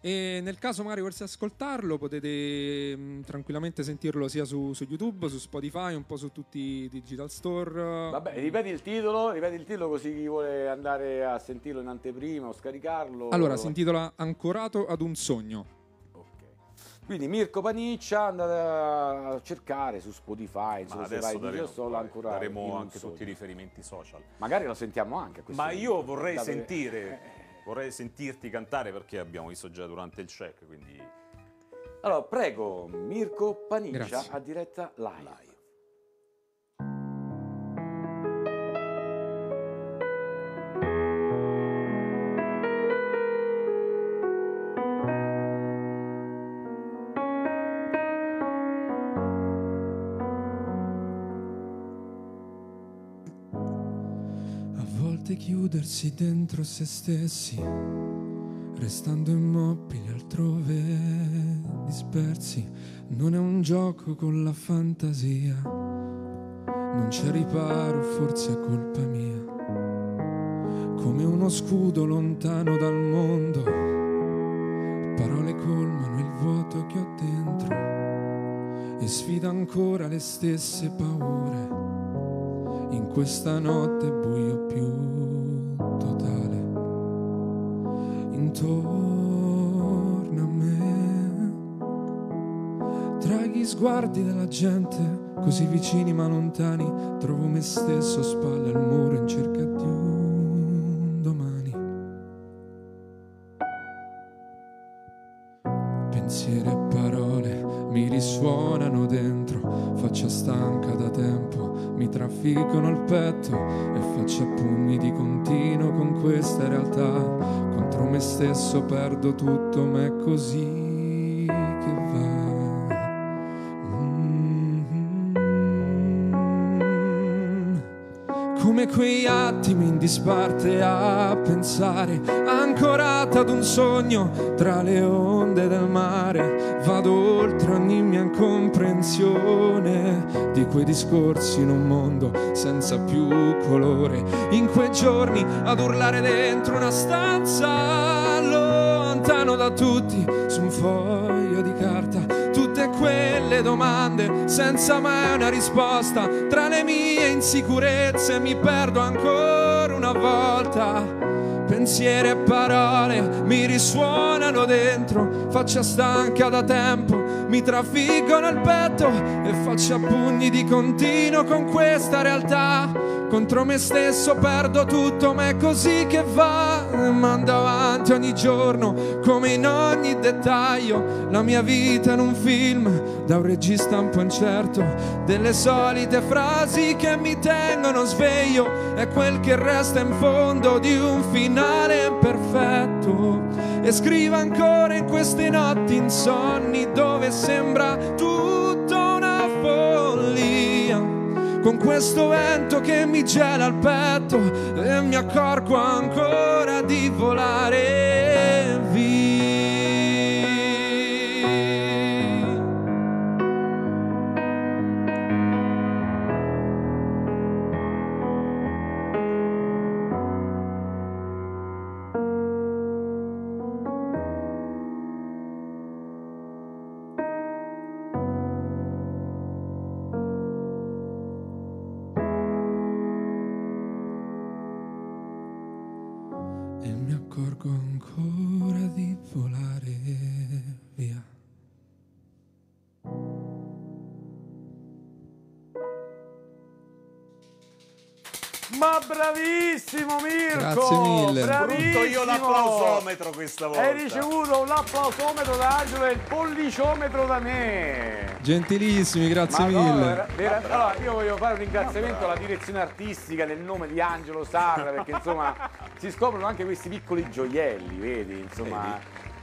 E nel caso magari voleste ascoltarlo potete mh, tranquillamente sentirlo sia su, su YouTube, su Spotify, un po' su tutti i digital store. Vabbè, ripeti il titolo, ripeti il titolo così chi vuole andare a sentirlo in anteprima o scaricarlo. Allora, si intitola Ancorato ad un sogno. Ok. Quindi Mirko Paniccia andate a cercare su Spotify, Ma insomma, se adesso vai daremo, Solo poi ancora daremo anche sogno. tutti i riferimenti social. Magari lo sentiamo anche a questo Ma io vorrei Dato che- sentire, vorrei sentirti cantare perché abbiamo visto già durante il check, quindi Allora, prego, Mirko Paniccia Grazie. a diretta live. Chiudersi dentro se stessi, restando immobili altrove dispersi, non è un gioco con la fantasia, non c'è riparo, forse è colpa mia, come uno scudo lontano dal mondo, parole colmano il vuoto che ho dentro e sfida ancora le stesse paure. In questa notte buio più intorno a me tra gli sguardi della gente così vicini ma lontani trovo me stesso spalle al muro in cerca di un domani pensieri e parole mi risuonano dentro, faccia stanca da tempo, mi trafiggono il petto e faccio a pugni di continuo con questa realtà. Me stesso perdo tutto, ma è così che va. Mm. Come quei attimi in disparte a pensare, ancorata ad un sogno tra le onde del mare, vado oltre ogni mia incomprensione di quei discorsi in un mondo senza più colore. In quei giorni ad urlare dentro una stanza, lontano da tutti, su un foglio di carta, tutte quelle domande senza mai una risposta. Tra le mie insicurezze mi perdo ancora una volta. Pensieri e parole mi risuonano dentro, faccia stanca da tempo, mi trafiggono il petto e faccio a pugni di continuo con questa realtà. Contro me stesso perdo tutto, ma è così che va. Mando avanti ogni giorno, come in ogni dettaglio, la mia vita in un film, da un regista un po' incerto, delle solite frasi che mi tengono sveglio, è quel che resta in fondo di un finale perfetto. E scrivo ancora in queste notti insonni dove sembra tutto con questo vento che mi gela il petto e mi accorgo ancora di volare Ma bravissimo Mirko! Grazie mille. Bravissimo! Brutto io l'applausometro questa volta. Hai ricevuto un applausometro da Angelo e il polliciometro da me. Gentilissimi, grazie Ma no, mille. vera- vera- allora, io voglio fare un ringraziamento alla direzione artistica nel nome di Angelo Sarra perché insomma si scoprono anche questi piccoli gioielli, vedi? Insomma,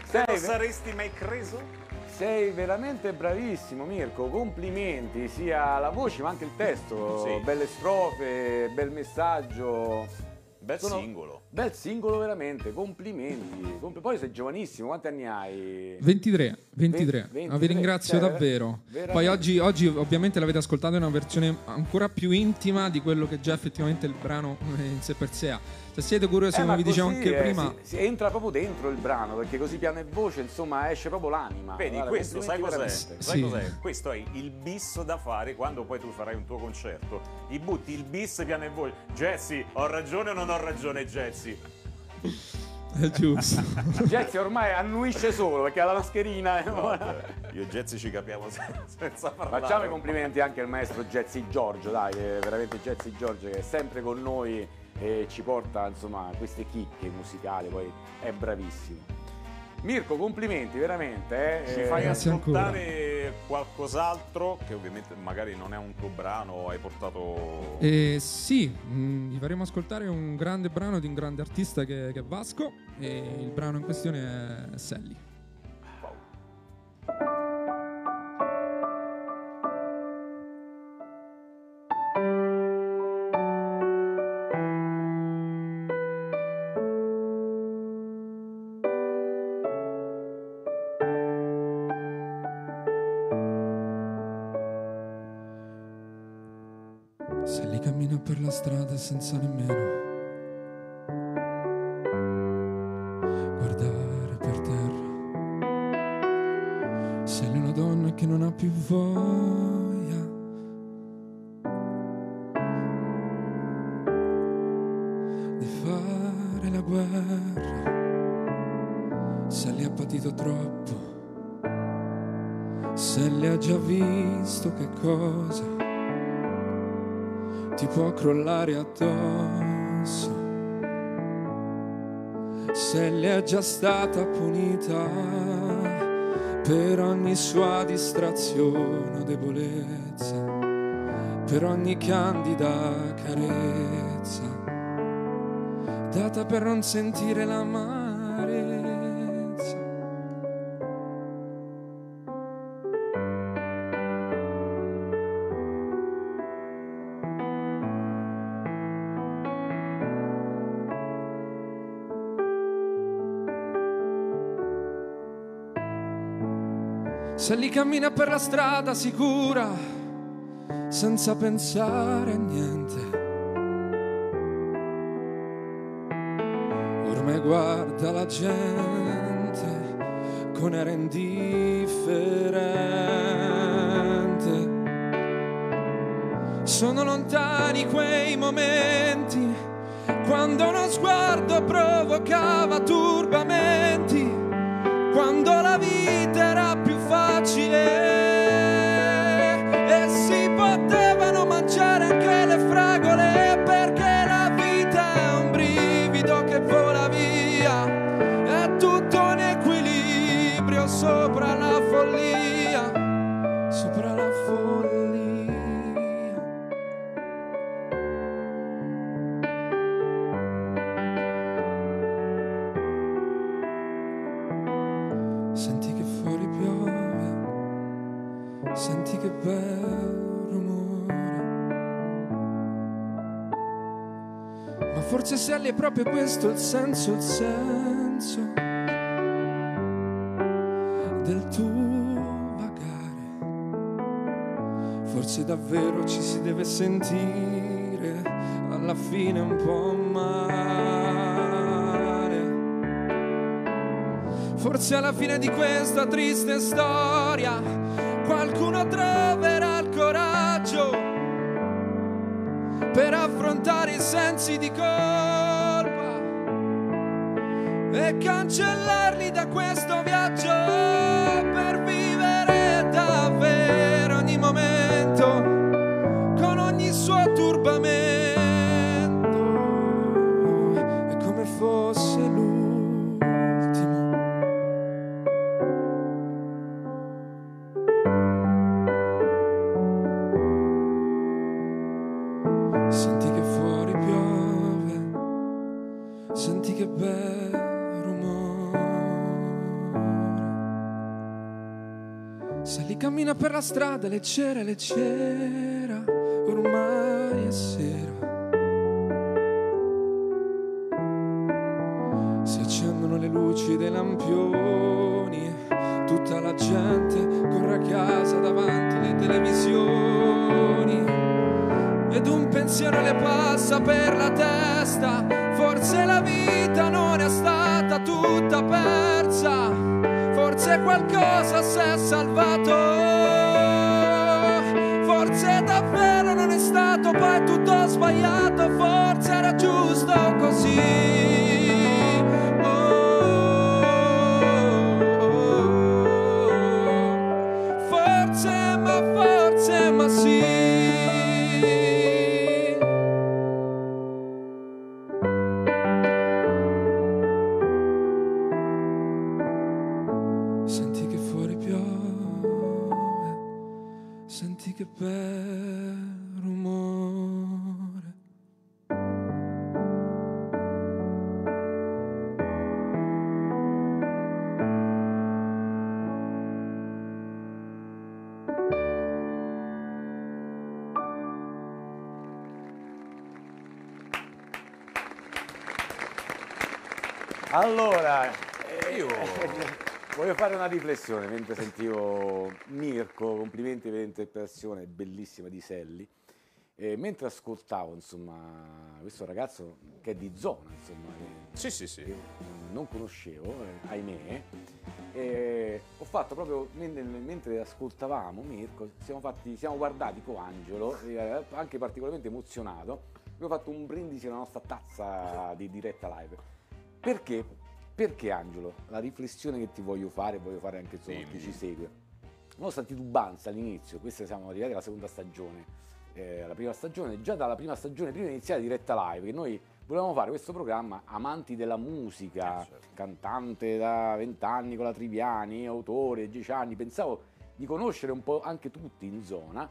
Se non saresti mai creso? Sei veramente bravissimo Mirko, complimenti sia la voce ma anche il testo, Sì. belle strofe, bel messaggio. Bel Sono- singolo. Bel singolo veramente, complimenti. Compl- Poi sei giovanissimo, quanti anni hai? 23, 23. Ven- 23, Ma vi ringrazio cioè, davvero. veramente. Poi oggi, oggi ovviamente l'avete ascoltato in una versione ancora più intima di quello che già effettivamente il brano eh, in sé per sé ha. Se siete curiosi, Eh, come ma vi dicevo anche eh, prima, si, si entra proprio dentro il brano perché così piano e voce insomma esce proprio l'anima. Vedi, Guarda, questo sai cos'è? veramente. Sai Sì. cos'è? Questo è il bis da fare quando poi tu farai un tuo concerto. Gli butti il bis piano e voce. Jesse, ho ragione o non ho ragione, Jesse? è giusto. Jazzy ormai annuisce solo perché ha la mascherina. No, vabbè, io e Jesse ci capiamo sen- senza parlare. Facciamo i complimenti anche al maestro Jazzy Giorgio, dai, eh, veramente Jazzy Giorgio che è sempre con noi e ci porta insomma queste chicche musicali, poi è bravissimo. Mirko, complimenti veramente. Eh. Ci Eh, fai ascoltare qualcos'altro che ovviamente magari non è un tuo brano, hai portato... Eh, sì, mm, vi faremo ascoltare un grande brano di un grande artista che, che è Vasco e il brano in questione è Sally. Sally crollare addosso se le è già stata punita per ogni sua distrazione o debolezza, per ogni candida carezza, data per non sentire l'amare Se li cammina per la strada sicura, senza pensare a niente. Ormai guarda la gente con era indifferente. Sono lontani quei momenti quando uno sguardo provocava proprio questo il senso, il senso del tuo vagare. Forse davvero ci si deve sentire alla fine un po' male. Forse alla fine di questa triste storia qualcuno troverà il coraggio per affrontare i sensi di cosa e cancellarli da questo viaggio. strada leggera, leggera. fare una riflessione mentre sentivo Mirko, complimenti per l'interpretazione bellissima di Selli. E eh, mentre ascoltavo, insomma, questo ragazzo che è di zona, insomma, che, sì, sì, che non conoscevo, eh, ahimè, e ho fatto proprio mentre, mentre ascoltavamo Mirko, siamo, fatti, siamo guardati con Angelo, eh, anche particolarmente emozionato, abbiamo fatto un brindisi alla nostra tazza di diretta live. Perché? Perché Angelo? La riflessione che ti voglio fare, voglio fare anche insomma, chi ci segue. La nostra titubanza all'inizio, questa siamo arrivati alla seconda stagione, eh, la prima stagione, già dalla prima stagione, prima di iniziare diretta live, che noi volevamo fare questo programma amanti della musica, Eh, certo. cantante da vent'anni con la Triviani, autore, dieci anni, pensavo di conoscere un po' anche tutti in zona.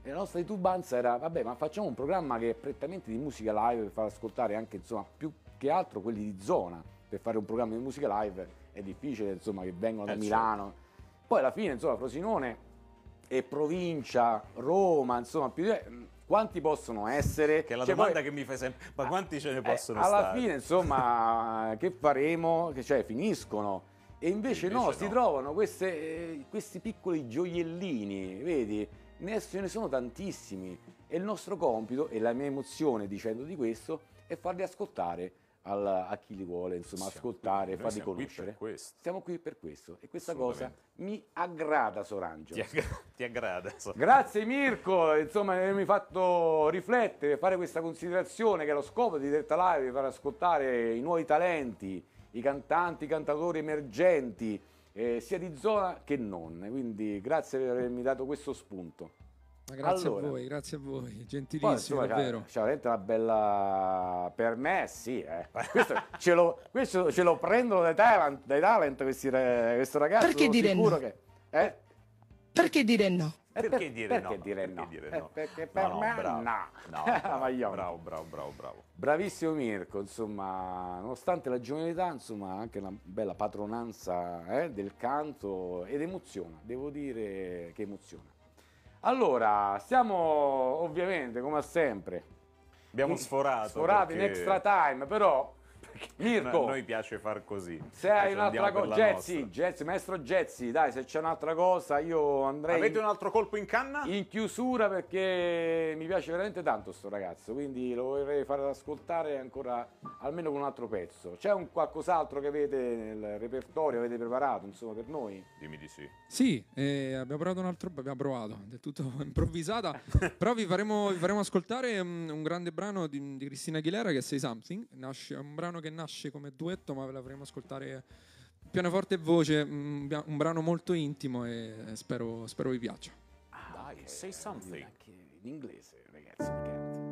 E la nostra titubanza era, vabbè, ma facciamo un programma che è prettamente di musica live per far ascoltare anche, insomma, più che altro quelli di zona. Per fare un programma di musica live è difficile, insomma, che vengono da Eh, Milano. Poi alla fine, insomma, Frosinone e provincia, Roma, insomma, più di- quanti possono essere? Che è la Cioè, domanda poi- che mi fai sempre. Ma quanti ce ne eh, possono alla stare? fine, insomma, che faremo? Che, cioè, finiscono. E invece, no, Invece si no. trovano queste, eh, questi piccoli gioiellini, vedi? Ne, ce ne sono tantissimi. E il nostro compito, e la mia emozione dicendo di questo, è farli ascoltare al- a chi li vuole, insomma, Siamo ascoltare, qui- noi farli qui conoscere. questo. Siamo qui per questo. E questa cosa mi aggrada, Sorangelo. Ti, aggra- ti aggrada. so. Grazie Mirko, insomma mi hai fatto riflettere, fare questa considerazione che è lo scopo di Diretta Live, far ascoltare i nuovi talenti, i cantanti, i cantatori emergenti, eh, sia di zona che non. Quindi grazie per avermi dato questo spunto. Ma grazie Allora. a voi, grazie a voi, Poi, gentilissimo, insomma, c'ha- davvero. veramente una bella... Per me sì, eh. questo, ce lo, questo ce lo prendono dai talent, dai talent questi, questo ragazzo. Perché dire sicuro no? che... Eh? Perché dire no? Eh, Perché per- dire perché no? dire Perché no? dire Eh, no? perché per no, me bravo. no. No, bravo, bravo, bravo, bravo, bravo. Bravissimo Mirko, insomma, nonostante la giovane età, insomma, anche una bella padronanza eh, del canto ed emoziona, devo dire che emoziona. Allora, siamo ovviamente, come sempre, Abbiamo in- sforato. sforati in perché- extra time, però, Mirko, A noi piace far così. se hai Cioè, un'altra andiamo cosa. Jazzy, maestro Jazzy, dai, se c'è un'altra cosa io andrei Avete un altro colpo in canna? in chiusura perché mi piace veramente tanto sto ragazzo, quindi lo vorrei fare ascoltare ancora almeno con un altro pezzo. C'è un qualcos'altro che avete nel repertorio, avete preparato, insomma, per noi? Dimmi di sì. Sì, eh, abbiamo provato un altro, abbiamo provato, del tutto improvvisata, però vi faremo, vi faremo ascoltare mm, un grande brano di, di Cristina Aguilera che è Say Something, nasce, è un brano che nasce come duetto ma ve la faremo ascoltare pianoforte e voce, mm, un brano molto intimo e spero, spero vi piaccia. Dai, say something. Anche in inglese, ragazzi.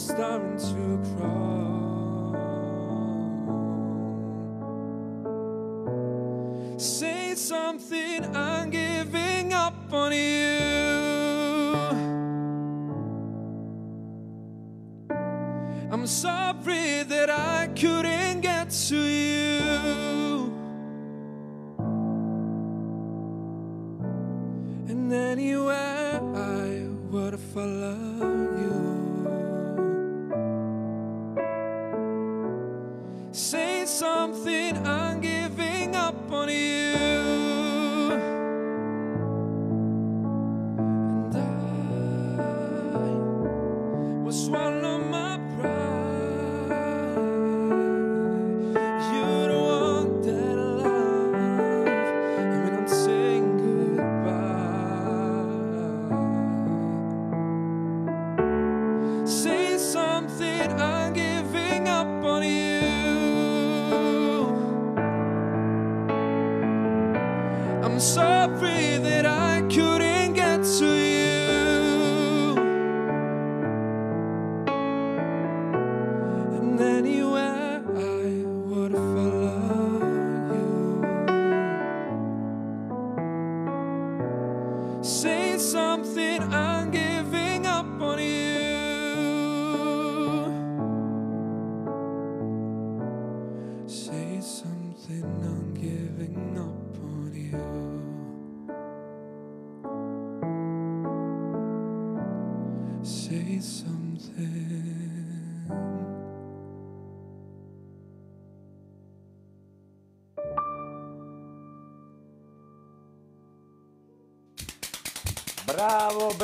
Starting to crawl. Say something, I'm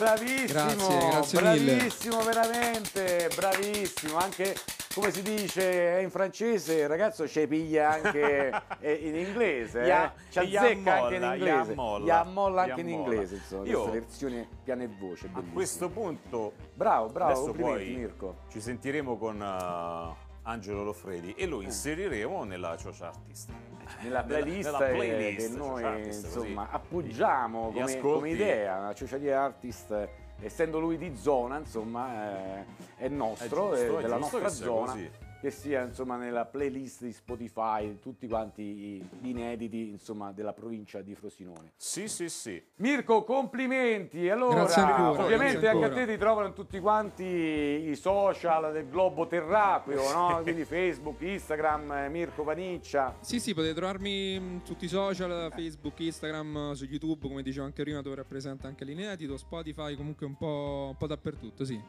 bravissimo. Grazie, grazie mille. bravissimo, veramente, bravissimo. Anche come si dice in francese, ragazzo ci piglia anche in inglese. Eh? Ci azzecca anche in inglese. ya molla. Ya molla anche in inglese, insomma, Io- questa versione piano e voce. A bellissima. questo punto, Bravo, bravo, complimenti poi Mirko. ci sentiremo con eh, Angelo Loffredi e lo inseriremo nella Choice Artist. Nella playlist, nella eh, playlist, che noi Artist, insomma, appoggiamo come, come idea, la Ciociaria Artist, eh, essendo lui di zona, insomma, eh, è nostro, È giusto, eh, è della nostra zona. così. Che sia insomma nella playlist di Spotify, tutti quanti gli inediti insomma, della provincia di Frosinone. Sì, sì, sì. Mirko, complimenti. Allora, Grazie ancora, ovviamente grazie anche a te ti trovano tutti quanti i social del globo terracqueo, no? Quindi Facebook, Instagram, eh, Mirko Paniccia. Sì, sì, potete trovarmi in tutti i social, Facebook, Instagram, su YouTube, come dicevo anche prima, dove rappresenta anche l'inedito, Spotify, comunque un po', un po' dappertutto, sì.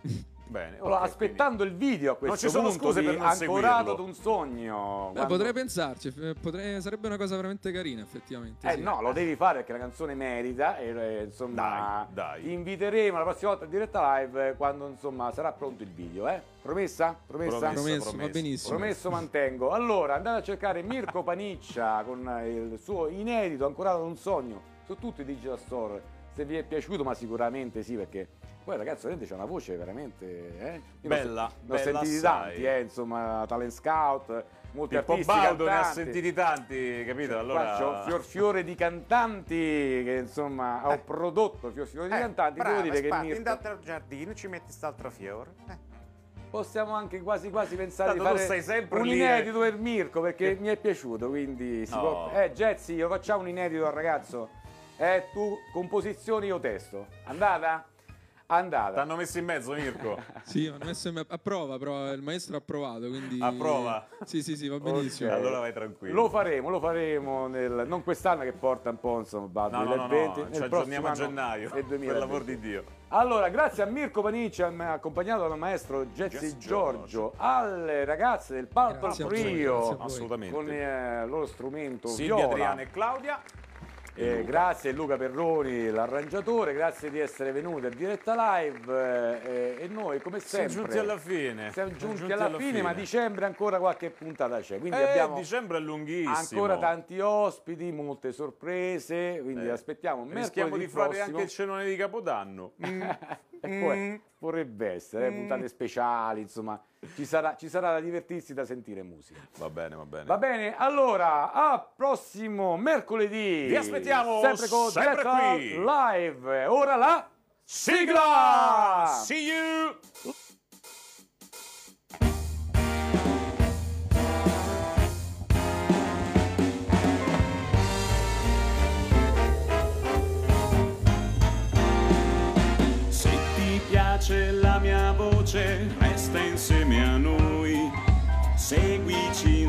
Bene. Allora, ok, aspettando il video a questo ci sono punto scuse per non Ancorato seguirlo. ad un sogno. Beh, quando- potrei pensarci, eh, potrei- sarebbe una cosa veramente carina, effettivamente. Eh sì. no, lo devi fare perché la canzone merita e eh, insomma Dai, dai. ti inviteremo la prossima volta a diretta live quando insomma sarà pronto il video, eh? Promessa? Promessa? Promessa, Promesso, va promesso. benissimo. Promesso mantengo. Allora, andate a cercare Mirko Paniccia con eh, il suo inedito Ancorato ad un sogno su tutti i digital store. Se vi è piaciuto, ma sicuramente sì, perché poi il ragazzo veramente c'ha una voce veramente eh? Bella, ne ho sentiti tanti, eh, insomma, talent scout, molti Pippo artisti Baudo ne ha cantanti. sentiti tanti, capito? Qua Allora... c'ho fior fiore di cantanti che insomma ho prodotto fior fiore di Eh, cantanti. Devo dire che in Mirko, dentro giardino ci metti st'altro fiore. Eh. possiamo anche quasi quasi pensare Tanto di tu fare un lì, inedito per Mirko perché mi è piaciuto, quindi si No. può... Eh Jazzy, io facciamo un inedito al ragazzo. Eh, tu composizioni io testo. Andata? Andata. T'hanno messo in mezzo, Mirko. Sì, mi hanno messo in- a prova, però il maestro ha approvato, quindi... A prova? Sì, sì, sì, va benissimo. Ok. Allora vai tranquillo. Lo faremo, lo faremo nel, non quest'anno che porta un po' insomma va, No, no, no, 2020, no, nel ci prossimo aggiorniamo a gennaio, per 2020. l'amor di Dio. Allora, grazie a Mirko Panicci, accompagnato dal maestro Jesse Giorgio, Giorgio. alle ragazze del voi, Trio. Assolutamente. con eh, il loro strumento Silvia, viola. Adriana e Claudia. Eh, grazie Luca Perroni, l'arrangiatore, grazie di essere venuti a diretta live eh, e noi come Siamo sempre giunti alla fine. siamo Siamo giunti alla, fine, ma dicembre ancora qualche puntata c'è, quindi Eh, abbiamo dicembre è lunghissimo. ancora tanti ospiti, molte sorprese, quindi Eh, aspettiamo Rischiamo mercoledì di fare prossimo. anche il cenone di Capodanno. Mm. E poi vorrebbe essere, eh, puntate speciali, insomma, ci sarà, ci sarà da divertirsi, da sentire musica. Va bene, va bene. Va bene, allora, a prossimo mercoledì. Vi aspettiamo sempre con sempre diretta qui. live. Ora la Sigla! See you! Piace la mia voce, resta insieme a noi. Seguici